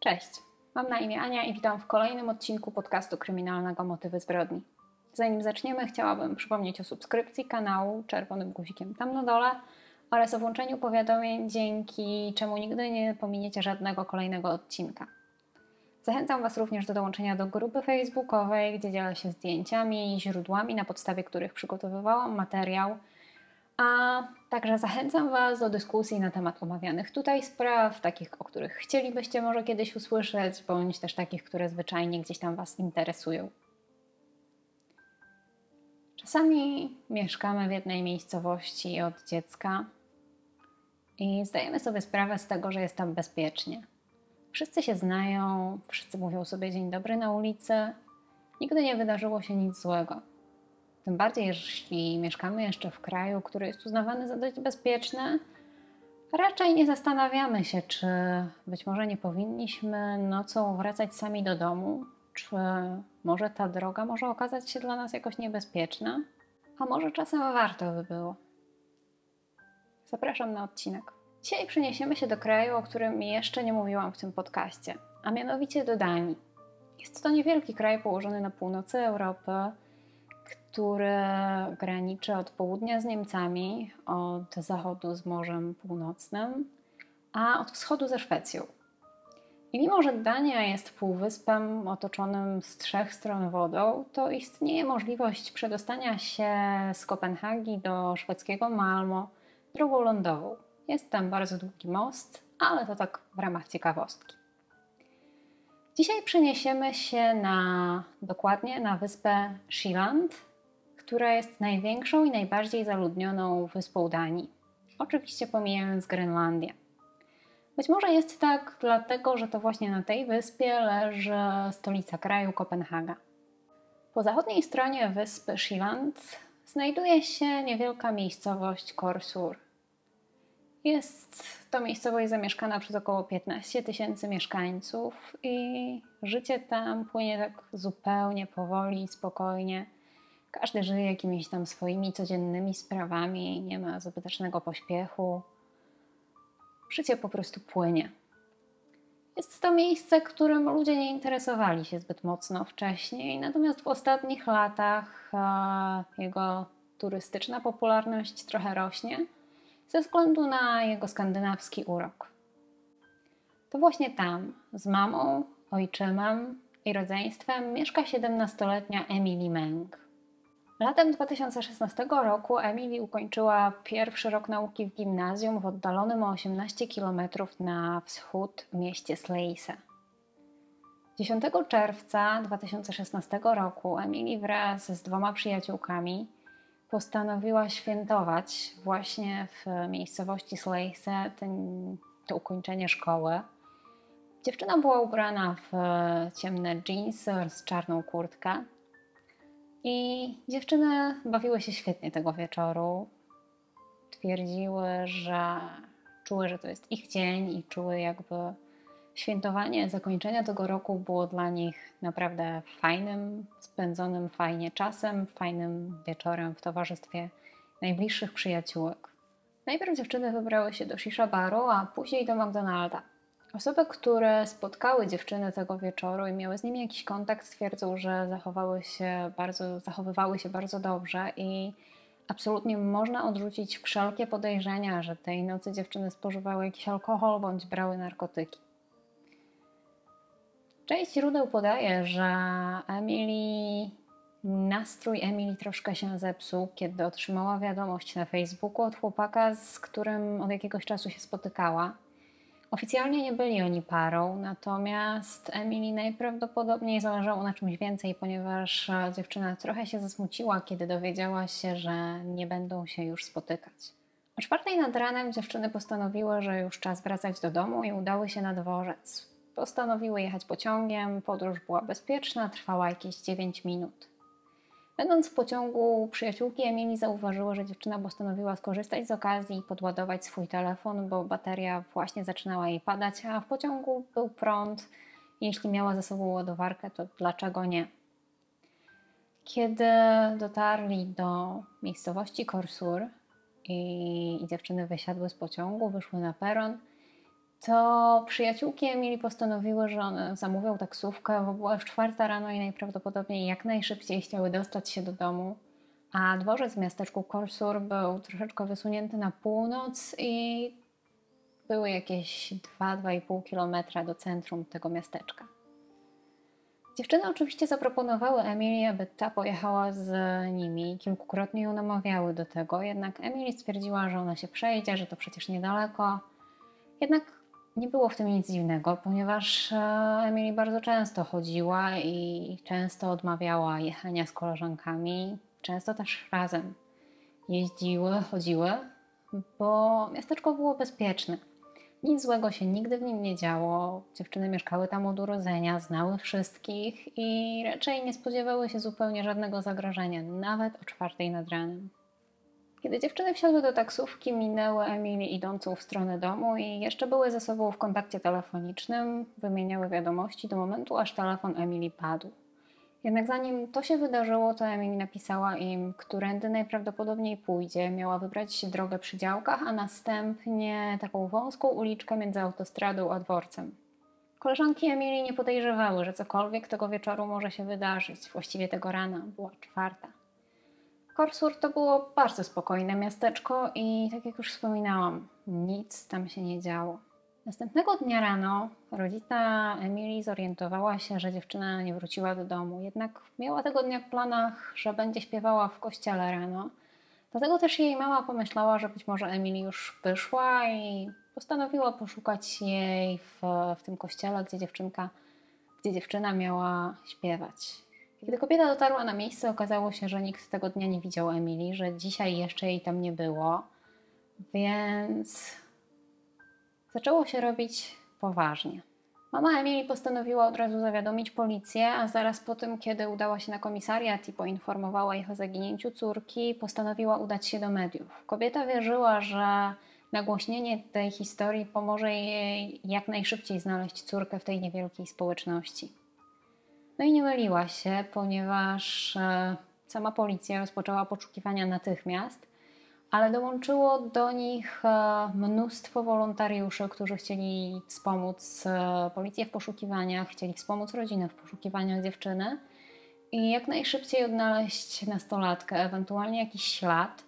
Cześć, mam na imię Ania i witam w kolejnym odcinku podcastu kryminalnego Motywy zbrodni. Zanim zaczniemy, chciałabym przypomnieć o subskrypcji kanału czerwonym guzikiem tam na dole oraz o włączeniu powiadomień, dzięki czemu nigdy nie pominiecie żadnego kolejnego odcinka. Zachęcam Was również do dołączenia do grupy facebookowej, gdzie dzielę się zdjęciami i źródłami, na podstawie których przygotowywałam materiał – a także zachęcam Was do dyskusji na temat omawianych tutaj spraw, takich, o których chcielibyście może kiedyś usłyszeć, bądź też takich, które zwyczajnie gdzieś tam Was interesują. Czasami mieszkamy w jednej miejscowości od dziecka i zdajemy sobie sprawę z tego, że jest tam bezpiecznie. Wszyscy się znają, wszyscy mówią sobie dzień dobry na ulicy, nigdy nie wydarzyło się nic złego. Tym bardziej, jeśli mieszkamy jeszcze w kraju, który jest uznawany za dość bezpieczny, raczej nie zastanawiamy się, czy być może nie powinniśmy nocą wracać sami do domu, czy może ta droga może okazać się dla nas jakoś niebezpieczna, a może czasem warto by było. Zapraszam na odcinek. Dzisiaj przeniesiemy się do kraju, o którym jeszcze nie mówiłam w tym podcaście, a mianowicie do Danii. Jest to niewielki kraj położony na północy Europy, które graniczy od południa z Niemcami, od zachodu z Morzem Północnym, a od wschodu ze Szwecją. I mimo, że Dania jest półwyspem otoczonym z trzech stron wodą, to istnieje możliwość przedostania się z Kopenhagi do szwedzkiego Malmo drogą lądową. Jest tam bardzo długi most, ale to tak w ramach ciekawostki. Dzisiaj przeniesiemy się na dokładnie na wyspę Sealand, która jest największą i najbardziej zaludnioną wyspą Danii. Oczywiście pomijając Grenlandię. Być może jest tak dlatego, że to właśnie na tej wyspie leży stolica kraju Kopenhaga. Po zachodniej stronie wyspy Sealand znajduje się niewielka miejscowość Korsur. Jest to miejscowość zamieszkana przez około 15 tysięcy mieszkańców i życie tam płynie tak zupełnie powoli, spokojnie – każdy żyje jakimiś tam swoimi codziennymi sprawami, nie ma zbytecznego pośpiechu. Życie po prostu płynie. Jest to miejsce, którym ludzie nie interesowali się zbyt mocno wcześniej, natomiast w ostatnich latach jego turystyczna popularność trochę rośnie ze względu na jego skandynawski urok. To właśnie tam, z mamą, ojczymem i rodzeństwem, mieszka 17-letnia Emily Meng. Latem 2016 roku Emily ukończyła pierwszy rok nauki w gimnazjum w oddalonym o 18 km na wschód mieście Sleise. 10 czerwca 2016 roku Emily wraz z dwoma przyjaciółkami postanowiła świętować właśnie w miejscowości Sleise to ukończenie szkoły. Dziewczyna była ubrana w ciemne jeansy z czarną kurtkę i dziewczyny bawiły się świetnie tego wieczoru. Twierdziły, że czuły, że to jest ich dzień i czuły jakby świętowanie zakończenia tego roku było dla nich naprawdę fajnym, spędzonym fajnie czasem, fajnym wieczorem w towarzystwie najbliższych przyjaciółek. Najpierw dziewczyny wybrały się do shisha baru, a później do McDonalda. Osoby, które spotkały dziewczyny tego wieczoru i miały z nimi jakiś kontakt, stwierdzą, że zachowały się bardzo, zachowywały się bardzo dobrze i absolutnie można odrzucić wszelkie podejrzenia, że tej nocy dziewczyny spożywały jakiś alkohol bądź brały narkotyki. Część źródeł podaje, że Emily, nastrój Emily troszkę się zepsuł, kiedy otrzymała wiadomość na Facebooku od chłopaka, z którym od jakiegoś czasu się spotykała Oficjalnie nie byli oni parą, natomiast Emily najprawdopodobniej zależało na czymś więcej, ponieważ dziewczyna trochę się zasmuciła, kiedy dowiedziała się, że nie będą się już spotykać. O czwartej nad ranem dziewczyny postanowiły, że już czas wracać do domu i udały się na dworzec. Postanowiły jechać pociągiem, podróż była bezpieczna, trwała jakieś 9 minut. Będąc w pociągu, przyjaciółki Emilii zauważyły, że dziewczyna postanowiła skorzystać z okazji i podładować swój telefon, bo bateria właśnie zaczynała jej padać, a w pociągu był prąd. Jeśli miała ze sobą ładowarkę, to dlaczego nie? Kiedy dotarli do miejscowości Korsur i, i dziewczyny wysiadły z pociągu, wyszły na peron, to przyjaciółki Emilii postanowiły, że one zamówią taksówkę, bo była już czwarta rano i najprawdopodobniej jak najszybciej chciały dostać się do domu. A dworzec w miasteczku Korsur był troszeczkę wysunięty na północ i były jakieś 2-2,5 kilometra do centrum tego miasteczka. Dziewczyny oczywiście zaproponowały Emilii, aby ta pojechała z nimi. Kilkukrotnie ją namawiały do tego, jednak Emily stwierdziła, że ona się przejdzie, że to przecież niedaleko. Jednak nie było w tym nic dziwnego, ponieważ e, Emily bardzo często chodziła i często odmawiała jechania z koleżankami, często też razem jeździły, chodziły, bo miasteczko było bezpieczne. Nic złego się nigdy w nim nie działo. Dziewczyny mieszkały tam od urodzenia, znały wszystkich i raczej nie spodziewały się zupełnie żadnego zagrożenia, nawet o czwartej nad ranem. Kiedy dziewczyny wsiadły do taksówki, minęły Emily idącą w stronę domu i jeszcze były ze sobą w kontakcie telefonicznym, wymieniały wiadomości do momentu, aż telefon Emily padł. Jednak zanim to się wydarzyło, to Emily napisała im, którędy najprawdopodobniej pójdzie. Miała wybrać drogę przy działkach, a następnie taką wąską uliczkę między autostradą a dworcem. Koleżanki Emily nie podejrzewały, że cokolwiek tego wieczoru może się wydarzyć, właściwie tego rana, była czwarta. Korsur to było bardzo spokojne miasteczko i tak jak już wspominałam, nic tam się nie działo. Następnego dnia rano rodzica Emilii zorientowała się, że dziewczyna nie wróciła do domu. Jednak miała tego dnia w planach, że będzie śpiewała w kościele rano. Dlatego też jej mama pomyślała, że być może Emily już wyszła i postanowiła poszukać jej w, w tym kościele, gdzie dziewczynka, gdzie dziewczyna miała śpiewać. Kiedy kobieta dotarła na miejsce, okazało się, że nikt tego dnia nie widział Emilii, że dzisiaj jeszcze jej tam nie było. Więc Zaczęło się robić poważnie. Mama Emilii postanowiła od razu zawiadomić policję, a zaraz po tym, kiedy udała się na komisariat i poinformowała ich o zaginięciu córki, postanowiła udać się do mediów. Kobieta wierzyła, że nagłośnienie tej historii pomoże jej jak najszybciej znaleźć córkę w tej niewielkiej społeczności. No i nie myliła się, ponieważ e, sama policja rozpoczęła poszukiwania natychmiast ale dołączyło do nich e, mnóstwo wolontariuszy, którzy chcieli wspomóc e, policję w poszukiwaniach, chcieli wspomóc rodzinę w poszukiwaniach dziewczyny i jak najszybciej odnaleźć nastolatkę, ewentualnie jakiś ślad.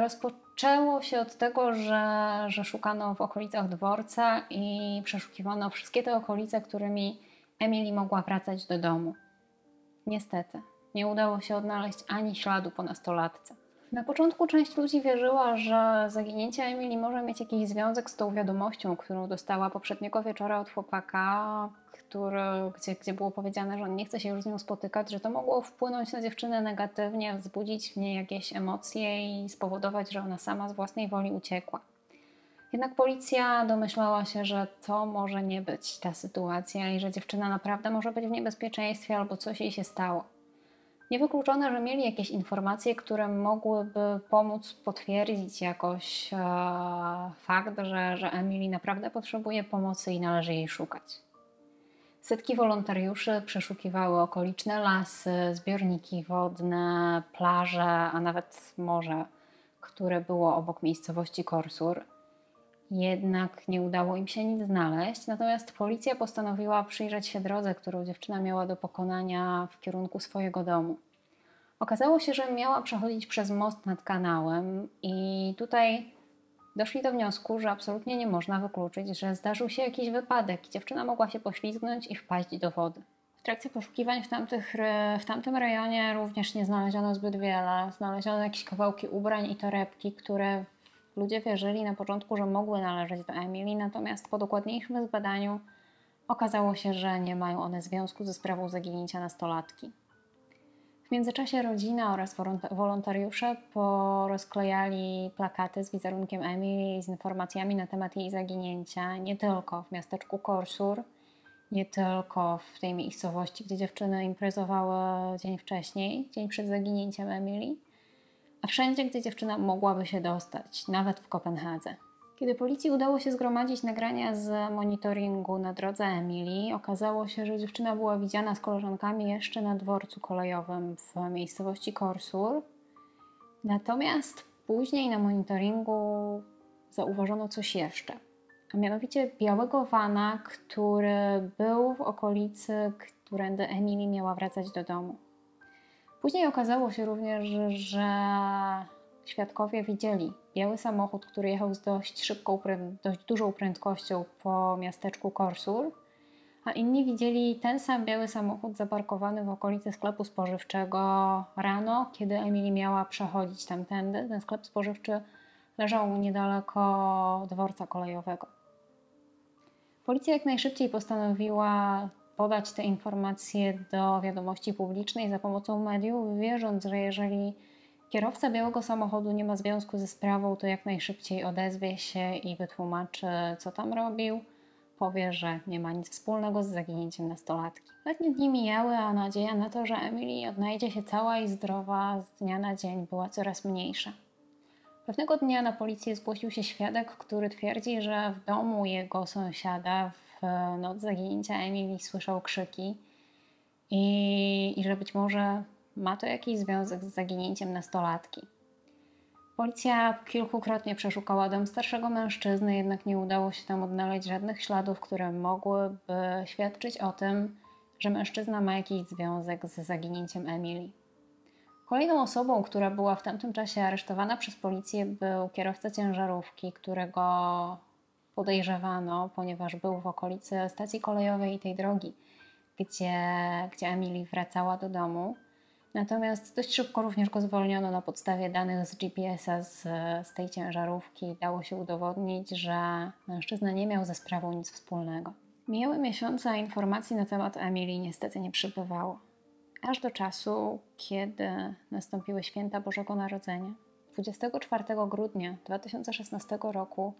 Rozpoczęło się od tego, że, że szukano w okolicach dworca i przeszukiwano wszystkie te okolice, którymi Emily mogła wracać do domu. Niestety, nie udało się odnaleźć ani śladu po nastolatce. Na początku część ludzi wierzyła, że zaginięcie Emily może mieć jakiś związek z tą wiadomością, którą dostała poprzedniego wieczora od chłopaka, który, gdzie, gdzie było powiedziane, że on nie chce się już z nią spotykać, że to mogło wpłynąć na dziewczynę negatywnie, wzbudzić w niej jakieś emocje i spowodować, że ona sama z własnej woli uciekła. Jednak policja domyślała się, że to może nie być ta sytuacja i że dziewczyna naprawdę może być w niebezpieczeństwie albo coś jej się stało. Niewykluczone, że mieli jakieś informacje, które mogłyby pomóc potwierdzić jakoś e, fakt, że, że Emily naprawdę potrzebuje pomocy i należy jej szukać. Setki wolontariuszy przeszukiwały okoliczne lasy, zbiorniki wodne, plaże, a nawet morze, które było obok miejscowości Korsur. Jednak nie udało im się nic znaleźć, natomiast policja postanowiła przyjrzeć się drodze, którą dziewczyna miała do pokonania w kierunku swojego domu. Okazało się, że miała przechodzić przez most nad kanałem, i tutaj doszli do wniosku, że absolutnie nie można wykluczyć, że zdarzył się jakiś wypadek i dziewczyna mogła się poślizgnąć i wpaść do wody. W trakcie poszukiwań w, tamtych, w tamtym rejonie również nie znaleziono zbyt wiele. Znaleziono jakieś kawałki ubrań i torebki, które Ludzie wierzyli na początku, że mogły należeć do Emily, natomiast po dokładniejszym zbadaniu okazało się, że nie mają one związku ze sprawą zaginięcia nastolatki. W międzyczasie rodzina oraz wolontariusze porozklejali plakaty z wizerunkiem Emily z informacjami na temat jej zaginięcia, nie tylko w miasteczku Korsur, nie tylko w tej miejscowości, gdzie dziewczyny imprezowały dzień wcześniej, dzień przed zaginięciem Emily, a wszędzie, gdzie dziewczyna mogłaby się dostać, nawet w Kopenhadze. Kiedy policji udało się zgromadzić nagrania z monitoringu na drodze Emilii, okazało się, że dziewczyna była widziana z koleżankami jeszcze na dworcu kolejowym w miejscowości Korsur. Natomiast później na monitoringu zauważono coś jeszcze. a mianowicie białego vana, który był w okolicy, którędy Emily miała wracać do domu. Później okazało się również, że świadkowie widzieli biały samochód, który jechał z dość szybką, dość dużą prędkością po miasteczku Korsur, a inni widzieli ten sam biały samochód zaparkowany w okolicy sklepu spożywczego rano, kiedy Emily miała przechodzić tamtędy. Ten sklep spożywczy leżał niedaleko dworca kolejowego. Policja jak najszybciej postanowiła podać te informacje do wiadomości publicznej za pomocą mediów, wierząc, że jeżeli kierowca białego samochodu nie ma związku ze sprawą, to jak najszybciej odezwie się i wytłumaczy, co tam robił. Powie, że nie ma nic wspólnego z zaginięciem nastolatki. Letnie dni mijały, a nadzieja na to, że Emily odnajdzie się cała i zdrowa z dnia na dzień była coraz mniejsza. Pewnego dnia na policję zgłosił się świadek, który twierdzi, że w domu jego sąsiada w noc zaginięcia Emily słyszał krzyki i, i że być może ma to jakiś związek z zaginięciem nastolatki. Policja kilkukrotnie przeszukała dom starszego mężczyzny, jednak nie udało się tam odnaleźć żadnych śladów, które mogłyby świadczyć o tym, że mężczyzna ma jakiś związek z zaginięciem Emily. Kolejną osobą, która była w tamtym czasie aresztowana przez policję, był kierowca ciężarówki, którego podejrzewano, ponieważ był w okolicy stacji kolejowej i tej drogi, gdzie, gdzie Emily wracała do domu. Natomiast dość szybko również go zwolniono na podstawie danych z GPS-a z, z tej ciężarówki. Dało się udowodnić, że mężczyzna nie miał ze sprawą nic wspólnego. Mijały miesiące, a informacji na temat Emily niestety nie przybywało. Aż do czasu, kiedy nastąpiły święta Bożego Narodzenia. 24 grudnia 2016 roku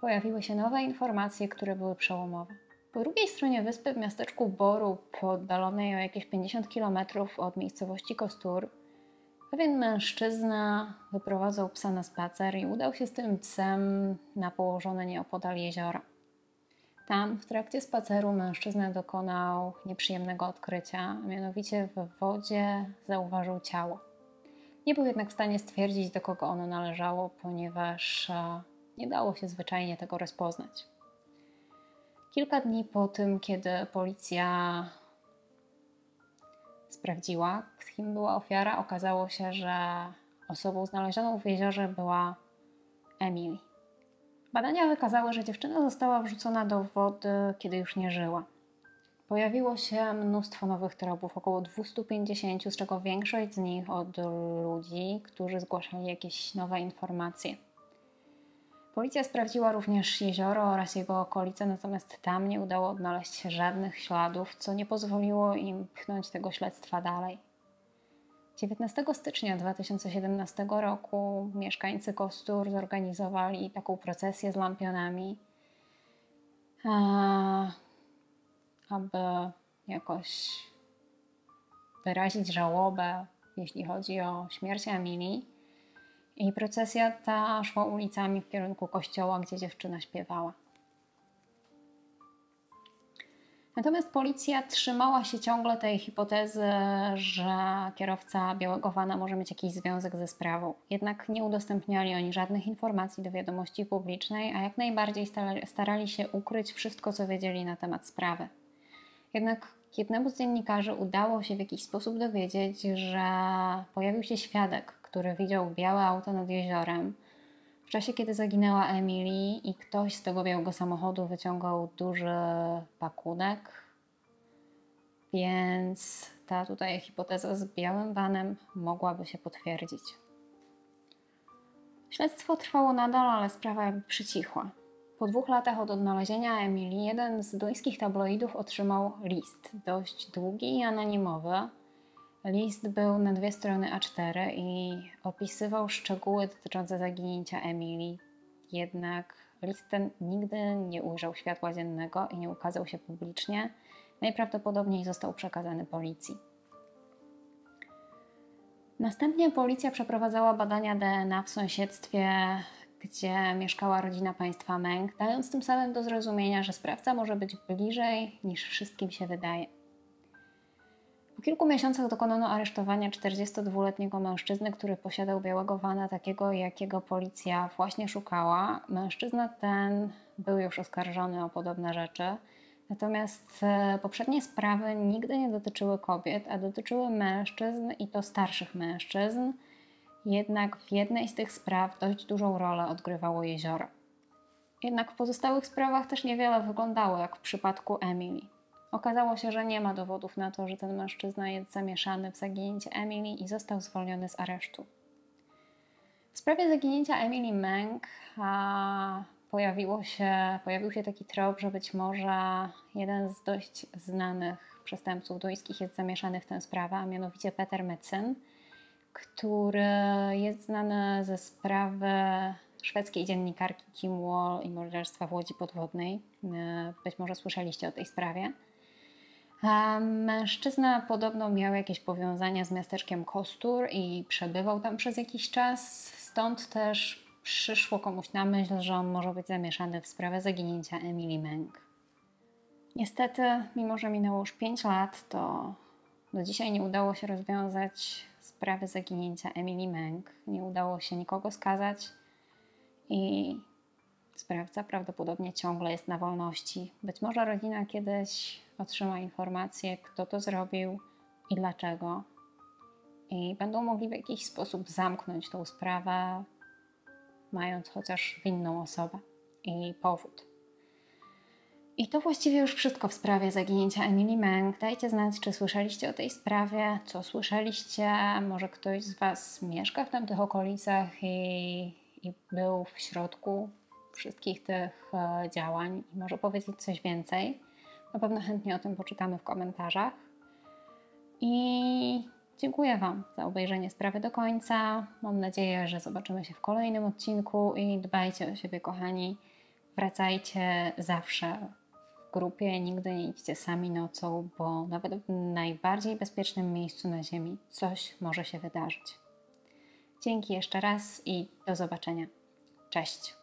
pojawiły się nowe informacje, które były przełomowe. Po drugiej stronie wyspy, w miasteczku Boru, oddalonej o jakieś 50 km od miejscowości Kostur, pewien mężczyzna wyprowadzał psa na spacer i udał się z tym psem na położone nieopodal jeziora. Tam, w trakcie spaceru, mężczyzna dokonał nieprzyjemnego odkrycia, a mianowicie w wodzie zauważył ciało. Nie był jednak w stanie stwierdzić, do kogo ono należało, ponieważ e, nie dało się zwyczajnie tego rozpoznać. Kilka dni po tym, kiedy policja sprawdziła, kim była ofiara, okazało się, że osobą znalezioną w jeziorze była Emily. Badania wykazały, że dziewczyna została wrzucona do wody, kiedy już nie żyła. Pojawiło się mnóstwo nowych tropów, około 250, z czego większość z nich od ludzi, którzy zgłaszali jakieś nowe informacje. Policja sprawdziła również jezioro oraz jego okolice, natomiast tam nie udało odnaleźć żadnych śladów, co nie pozwoliło im pchnąć tego śledztwa dalej. 19 stycznia 2017 roku mieszkańcy Kostur zorganizowali taką procesję z lampionami, aby jakoś wyrazić żałobę, jeśli chodzi o śmierć Emilii. I procesja ta szła ulicami w kierunku kościoła, gdzie dziewczyna śpiewała. Natomiast policja trzymała się ciągle tej hipotezy, że kierowca białego vana może mieć jakiś związek ze sprawą. Jednak nie udostępniali oni żadnych informacji do wiadomości publicznej, a jak najbardziej starali się ukryć wszystko, co wiedzieli na temat sprawy. Jednak jednemu z dziennikarzy udało się w jakiś sposób dowiedzieć, że pojawił się świadek, który widział białe auto nad jeziorem w czasie, kiedy zaginęła Emily i ktoś z tego białego samochodu wyciągał duży pakunek. Więc ta tutaj hipoteza z białym vanem mogłaby się potwierdzić. Śledztwo trwało nadal, ale sprawa jakby przycichła. Po dwóch latach od odnalezienia Emily, jeden z duńskich tabloidów otrzymał list, dość długi i anonimowy, List był na dwie strony A4 i opisywał szczegóły dotyczące zaginięcia Emilii. Jednak list ten nigdy nie ujrzał światła dziennego i nie ukazał się publicznie. Najprawdopodobniej został przekazany policji. Następnie policja przeprowadzała badania DNA w sąsiedztwie, gdzie mieszkała rodzina państwa Meng, dając tym samym do zrozumienia, że sprawca może być bliżej niż wszystkim się wydaje. Po kilku miesiącach dokonano aresztowania 42-letniego mężczyzny, który posiadał białego vana, takiego jakiego policja właśnie szukała. Mężczyzna ten był już oskarżony o podobne rzeczy. Natomiast e, poprzednie sprawy nigdy nie dotyczyły kobiet, a dotyczyły mężczyzn i to starszych mężczyzn. Jednak w jednej z tych spraw dość dużą rolę odgrywało jezioro. Jednak w pozostałych sprawach też niewiele wyglądało jak w przypadku Emily. Okazało się, że nie ma dowodów na to, że ten mężczyzna jest zamieszany w zaginięcie Emily i został zwolniony z aresztu. W sprawie zaginięcia Emily Meng pojawiło się, pojawił się taki trop, że być może jeden z dość znanych przestępców duńskich jest zamieszany w tę sprawę, a mianowicie Peter Metzen, który jest znany ze sprawy szwedzkiej dziennikarki Kim Wall i morderstwa w Łodzi Podwodnej. Być może słyszeliście o tej sprawie. Mężczyzna podobno miał jakieś powiązania z miasteczkiem Kostur i przebywał tam przez jakiś czas, stąd też przyszło komuś na myśl, że on może być zamieszany w sprawę zaginięcia Emily Meng. Niestety, mimo że minęło już 5 lat, to do dzisiaj nie udało się rozwiązać sprawy zaginięcia Emily Meng. Nie udało się nikogo skazać i sprawca prawdopodobnie ciągle jest na wolności. Być może rodzina kiedyś otrzyma informację, kto to zrobił i dlaczego. I będą mogli w jakiś sposób zamknąć tą sprawę, mając chociaż winną osobę i powód. I to właściwie już wszystko w sprawie zaginięcia Emily Meng. Dajcie znać, czy słyszeliście o tej sprawie, co słyszeliście. Może ktoś z Was mieszka w tamtych okolicach i, i był w środku wszystkich tych e, działań i może powiedzieć coś więcej. Na pewno chętnie o tym poczytamy w komentarzach. I dziękuję Wam za obejrzenie sprawy do końca. Mam nadzieję, że zobaczymy się w kolejnym odcinku i dbajcie o siebie, kochani. Wracajcie zawsze w grupie, nigdy nie idźcie sami nocą, bo nawet w najbardziej bezpiecznym miejscu na Ziemi coś może się wydarzyć. Dzięki jeszcze raz i do zobaczenia. Cześć.